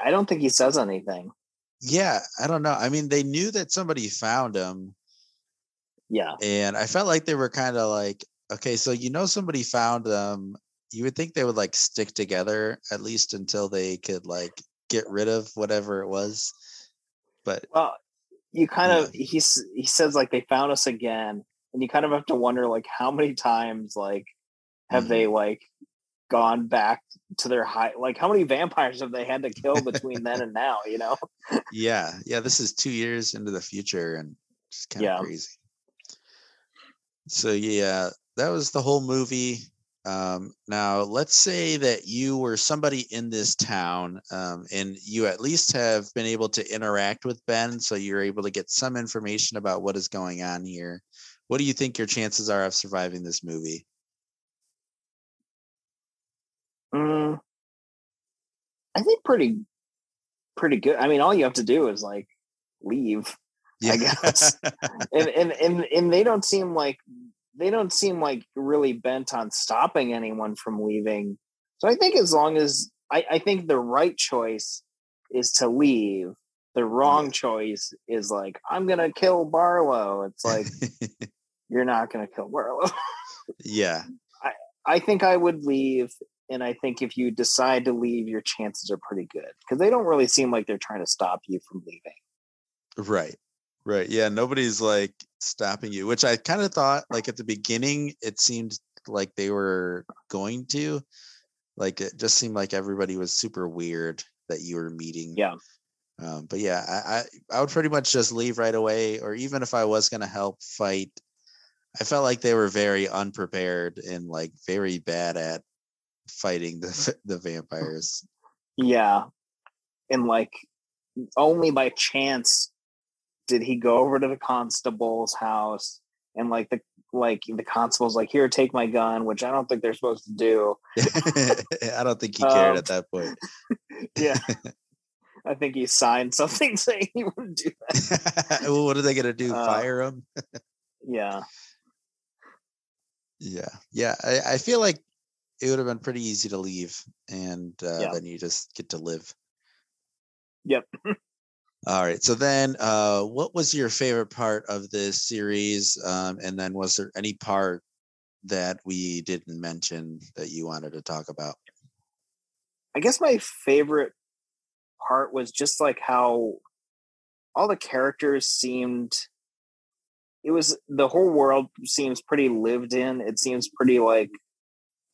i don't think he says anything Yeah, I don't know. I mean, they knew that somebody found him, yeah and I felt like they were kind of like, okay, so you know somebody found them. You would think they would like stick together at least until they could like get rid of whatever it was. But well you kind of he's he says like they found us again and you kind of have to wonder like how many times like have Mhm. they like gone back to their high like how many vampires have they had to kill between then and now you know yeah, yeah, this is two years into the future and just kind of Yeah. crazy. So yeah, that was the whole movie. Um, now let's say that you were somebody in this town, um, and you at least have been able to interact with Ben, so you're able to get some information about what is going on here. What do you think your chances are of surviving this movie? Mm, i think pretty pretty good i mean all you have to do is like leave yeah. I guess. and and and and they don't seem like they don't seem like really bent on stopping anyone from leaving. So I think as long as I, I think the right choice is to leave. The wrong choice is like I'm gonna kill Barlow. It's like you're not gonna kill Barlow. yeah, I, I think I would leave, and I think if you decide to leave, your chances are pretty good because they don't really seem like they're trying to stop you from leaving. Right. Right. Yeah. Nobody's like stopping you, which I kind of thought like at the beginning, it seemed like they were going to. Like it just seemed like everybody was super weird that you were meeting. Yeah. Um, but yeah, I, I I would pretty much just leave right away, or even if I was gonna help fight, I felt like they were very unprepared and like very bad at fighting the the vampires. Yeah. and like only by chance did he go over to the constable's house and like the like the constable's like here take my gun which i don't think they're supposed to do I don't think he cared Um, at that point. yeah i think he signed something saying he wouldn't do that well, what are they gonna do? Uh, Fire him? yeah Yeah, yeah. I, I feel like it would have been pretty easy to leave, and uh, Yeah. then you just get to live. Yep. All right. So then, uh, what was your favorite part of this series? Um, and then, was there any part that we didn't mention that you wanted to talk about? I guess my favorite part was just like how all the characters seemed it was the whole world seems pretty lived in. It seems pretty like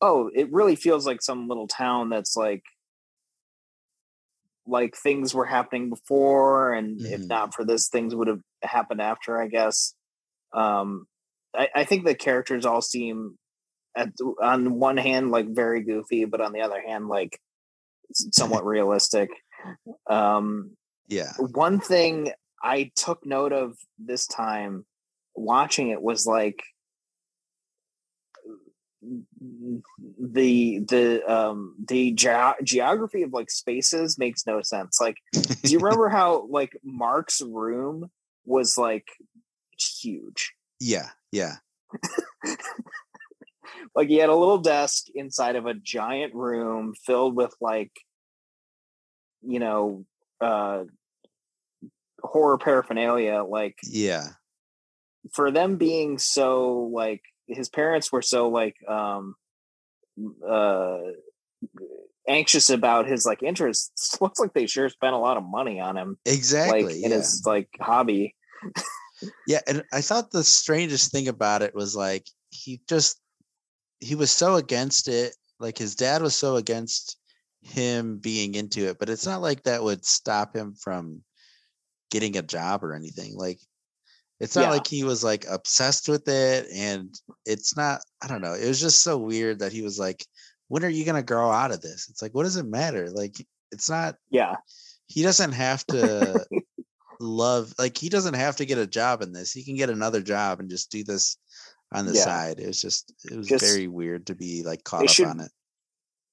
oh, it really feels like some little town that's like like things were happening before and if Mhm. not for this things would have happened after, I guess. Um I, I think the characters all seem at on one hand like very goofy, but on the other hand like somewhat realistic. Um, Yeah. one thing I took note of this time watching it was like the the um the ge- geography of like spaces makes no sense like do you remember how like mark's room was like huge yeah. Yeah. like he had a little desk inside of a giant room filled with like you know uh horror paraphernalia like Yeah. for them being so like his parents were so like um uh anxious about his like interests looks like they sure spent a lot of money on him Exactly. like yeah. in his like hobby Yeah, and I thought the strangest thing about it was like he just he was so against it. Like his dad was so against him being into it, but it's not like that would stop him from getting a job or anything. Like it's not Yeah. like he was like obsessed with it and it's not I don't know. It was just so weird that he was like when are you going to grow out of this? It's like what does it matter? Like it's not yeah he doesn't have to love like he doesn't have to get a job in this he can get another job and just do this on the Yeah. side it was just it was Just- very weird to be like caught up should- on it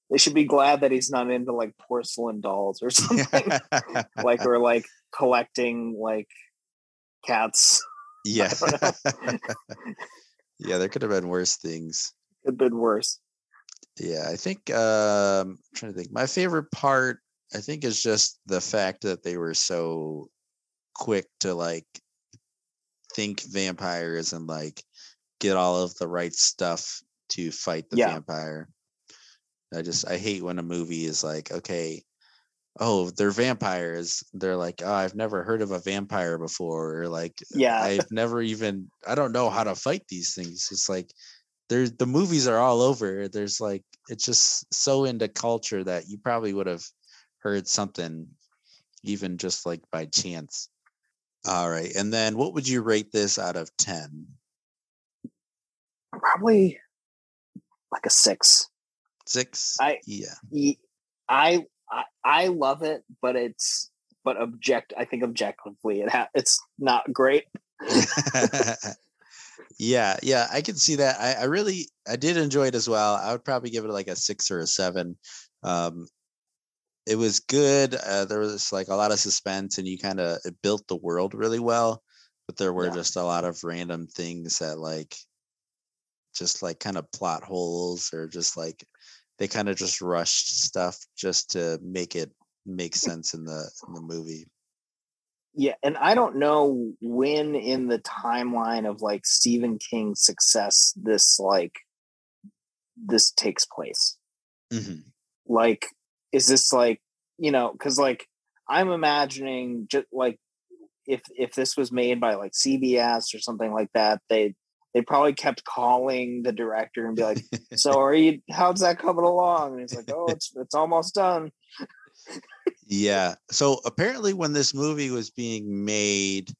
they should be glad that he's not into like porcelain dolls or something like or like collecting like cats yeah. yeah there could have been worse things. Could have been worse. Yeah i think um i'm trying to think my favorite part i think is just the fact that they were so quick to like think vampires and like get all of the right stuff to fight the Yeah. vampire. I just i hate when a movie is like okay oh they're vampires. They're like oh i've never heard of a vampire before or like Yeah. i've never even i don't know how to fight these things. It's like there's the movies are all over. There's like it's just so into culture that you probably would have heard something even just like by chance. All right and then what would you rate this out of 10 probably like a six. Six? I- yeah. Ye- I, I love it, but it's but object. I think objectively, it ha- it's not great. yeah yeah i can see that I, I really i did enjoy it as well i would probably give it like a six or a seven um it was good uh, there was like a lot of suspense and you kind of it built the world really well but there were Yeah. just a lot of random things that like just like kind of plot holes or just like they kind of just rushed stuff just to make it make sense in the in the movie Yeah, and I don't know when in the timeline of like Stephen King's success this like this takes place. Mhm. Like, is this like you know? Because like I'm imagining just like if if this was made by like CBS or something like that, they they probably kept calling the director and be like, "So are you? How's that coming along?" And he's like, "Oh, it's it's almost done." Yeah. So apparently, when this movie was being made,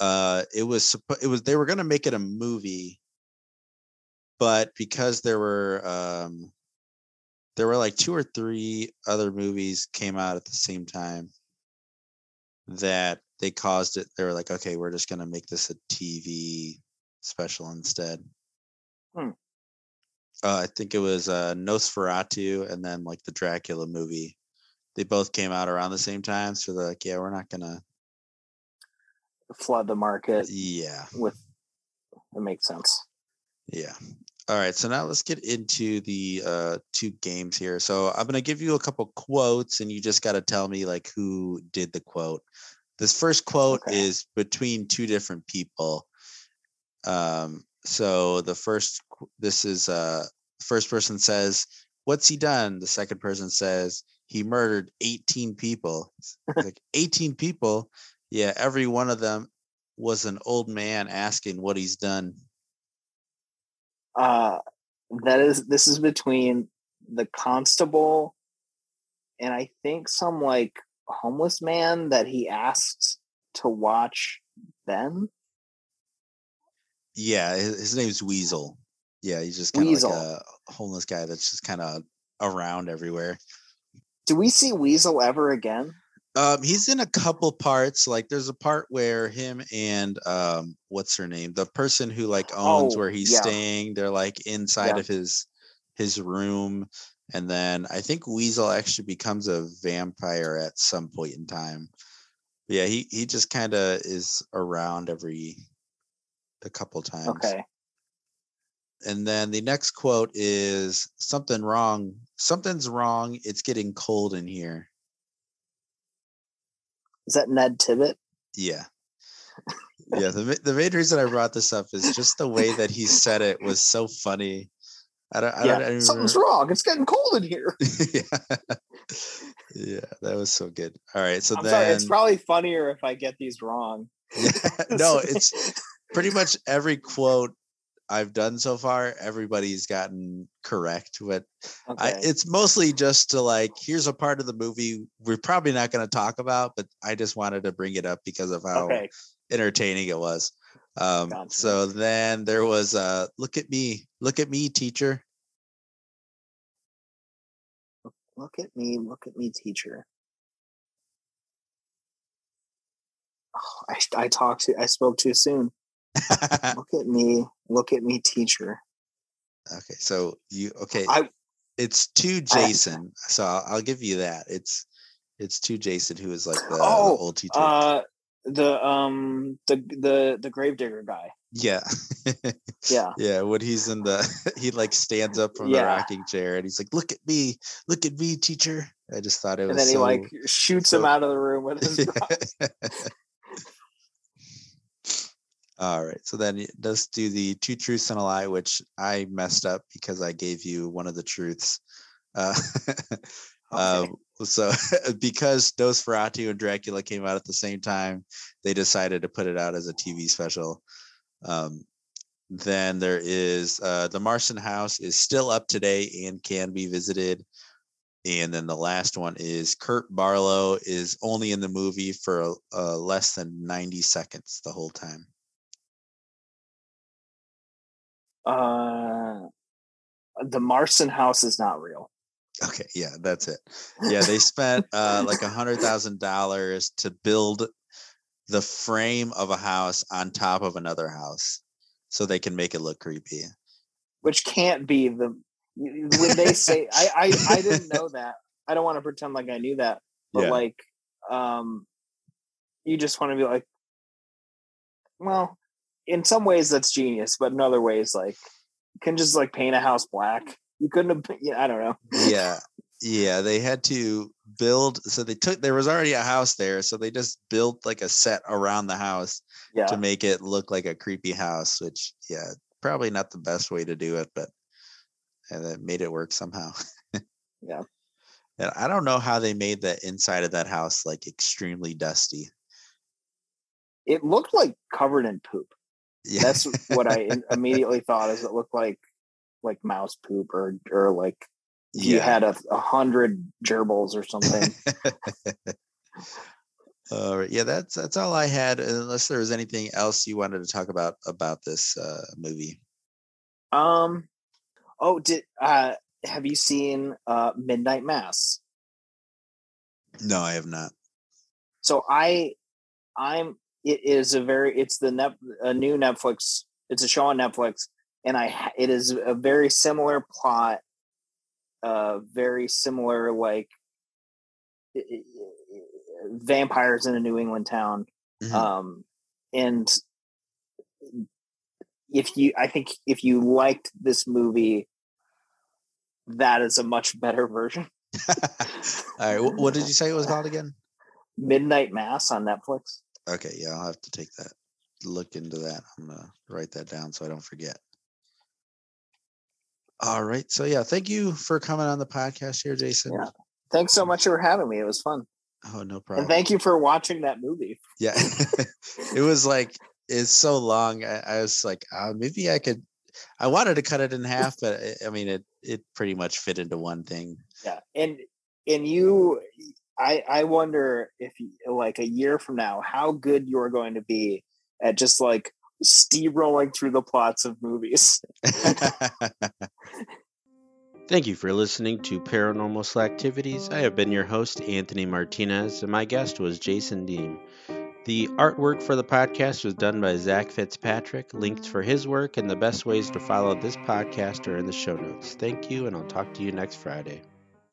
uh, it was it was they were going to make it a movie, but because there were um, there were like two or three other movies came out at the same time that they caused it. They were like, okay, we're just gonna make this a TV special instead. Hmm. Uh, I think it was uh, Nosferatu and then like the Dracula movie. They both came out around the same time, so they're like, yeah, we're not gonna. Flood the market Yeah, with. It makes sense. yeah. All right, so now let's get into the uh, two games here. So I'm gonna give you a couple quotes, and you just got to tell me like who did the quote. This first quote Okay. is between two different people. Um, so the first, this is uh, first person says, "What's he done?" The second person says, "He murdered 18 people." It's like 18 people, yeah. Every one of them was an old man asking what he's done. Uh, that is this is between the constable and I think some like homeless man that he asked to watch Ben. Yeah, his, his name's Weasel. Yeah, he's just kind of like a homeless guy that's just kind of around everywhere. Do we see Weasel ever again? Um, he's in a couple parts. Like there's a part where him and um, what's her name, the person who like owns Oh, where he's yeah. staying, they're like inside Yeah. of his his room, and then I think Weasel actually becomes a vampire at some point in time. Yeah, he he just kind of is around every a couple times. Okay. And then the next quote is something wrong. Something's wrong. It's getting cold in here. Is that Ned Tibbet? Yeah. Yeah. The, the main reason I brought this up is just the way that he said it was so funny. I don't, I yeah. don't Something's wrong. It's getting cold in here. yeah. yeah. That was so good. All right. So I'm then, sorry. It's probably funnier if I get these wrong. no, it's pretty much every quote I've done so far, everybody's gotten correct. But I, it's mostly just to like, here's a part of the movie we're probably not going to talk about, but I just wanted to bring it up because of how okay. entertaining it was. Um, Gotcha. So then there was uh, look at me, look at me, teacher. Look at me. Look at me, teacher. Oh, I, I talked to. I spoke too soon. Look at me. Look at me, teacher. okay, so you okay? I- it's to I- Jason, so I'll, I'll give you that. It's it's to Jason, who is like the, the Oh, old teacher. Uh, the um the the the gravedigger guy. yeah, Yeah. yeah. When he's in the, he like stands up from the rocking chair and he's like, "Look at me, look at me, teacher." I just thought it was and then he so- like shoots him out of the room with his. All right. So then let's do the two truths and a lie, which I messed up because I gave you one of the truths. Uh, um, so because Nosferatu and Dracula came out at the same time, they decided to put it out as a TV special. Um, then there is uh, the Marston House is still up today and can be visited. And then the last one is Kurt Barlow is only in the movie for uh, less than 90 seconds the whole time. Uh, the Marston house is not real. Okay, yeah, that's it. Yeah, they spent uh, like a hundred thousand dollars to build the frame of a house on top of another house, so they can make it look creepy. which can't be the when they say I, I I didn't know that. I don't want to pretend like I knew that, but Yeah. like um you just want to be like well, in some ways that's genius, but in other ways like you can just like paint a house black. You couldn't have yeah, I don't know. Yeah, yeah, they had to build. So they took there was already a house there, so they just built like a set around the house Yeah. to make it look like a creepy house. Which, yeah, probably not the best way to do it, but and it made it work somehow. Yeah. And I don't know how they made the inside of that house like extremely dusty. It looked like covered in poop. Yeah. That's what I immediately thought is it looked like like mouse poop or or like you had a, a hundred gerbils or something. All right. Yeah, that's that's all I had. Unless there was anything else you wanted to talk about about this uh, movie. Um. Oh, did uh have you seen uh, Midnight Mass? No, I have not. So I, I'm. It is a very. It's the net a new Netflix. It's a show on Netflix, and I. It is a very similar plot. Uh, very similar like vampires in a New England town. Mm-hmm. Um, and if you, I think if you liked this movie, that is a much better version. All right. What did you say it was called again? Midnight Mass on Netflix. Okay. Yeah. I'll have to take that, look into that. I'm going to write that down so I don't forget. All right. So, yeah, thank you for coming on the podcast here, Jason. Yeah. Thanks so much for having me. It was fun. Oh, no problem. And thank you for watching that movie. Yeah. it was like, it's so long. I, I was like, uh, maybe I could. I wanted to cut it in half, but I mean, it it pretty much fit into one thing. Yeah, and and you, I I wonder if like a year from now, how good you're going to be at just like steamrolling through the plots of movies. Thank you for listening to Paranormal Slacktivities. I have been your host, Anthony Martinez, and my guest was Jason Dehm. The artwork for the podcast was done by Zach Fitzpatrick. Links for his work and the best ways to follow this podcast are in the show notes. Thank you, and I'll talk to you next Friday.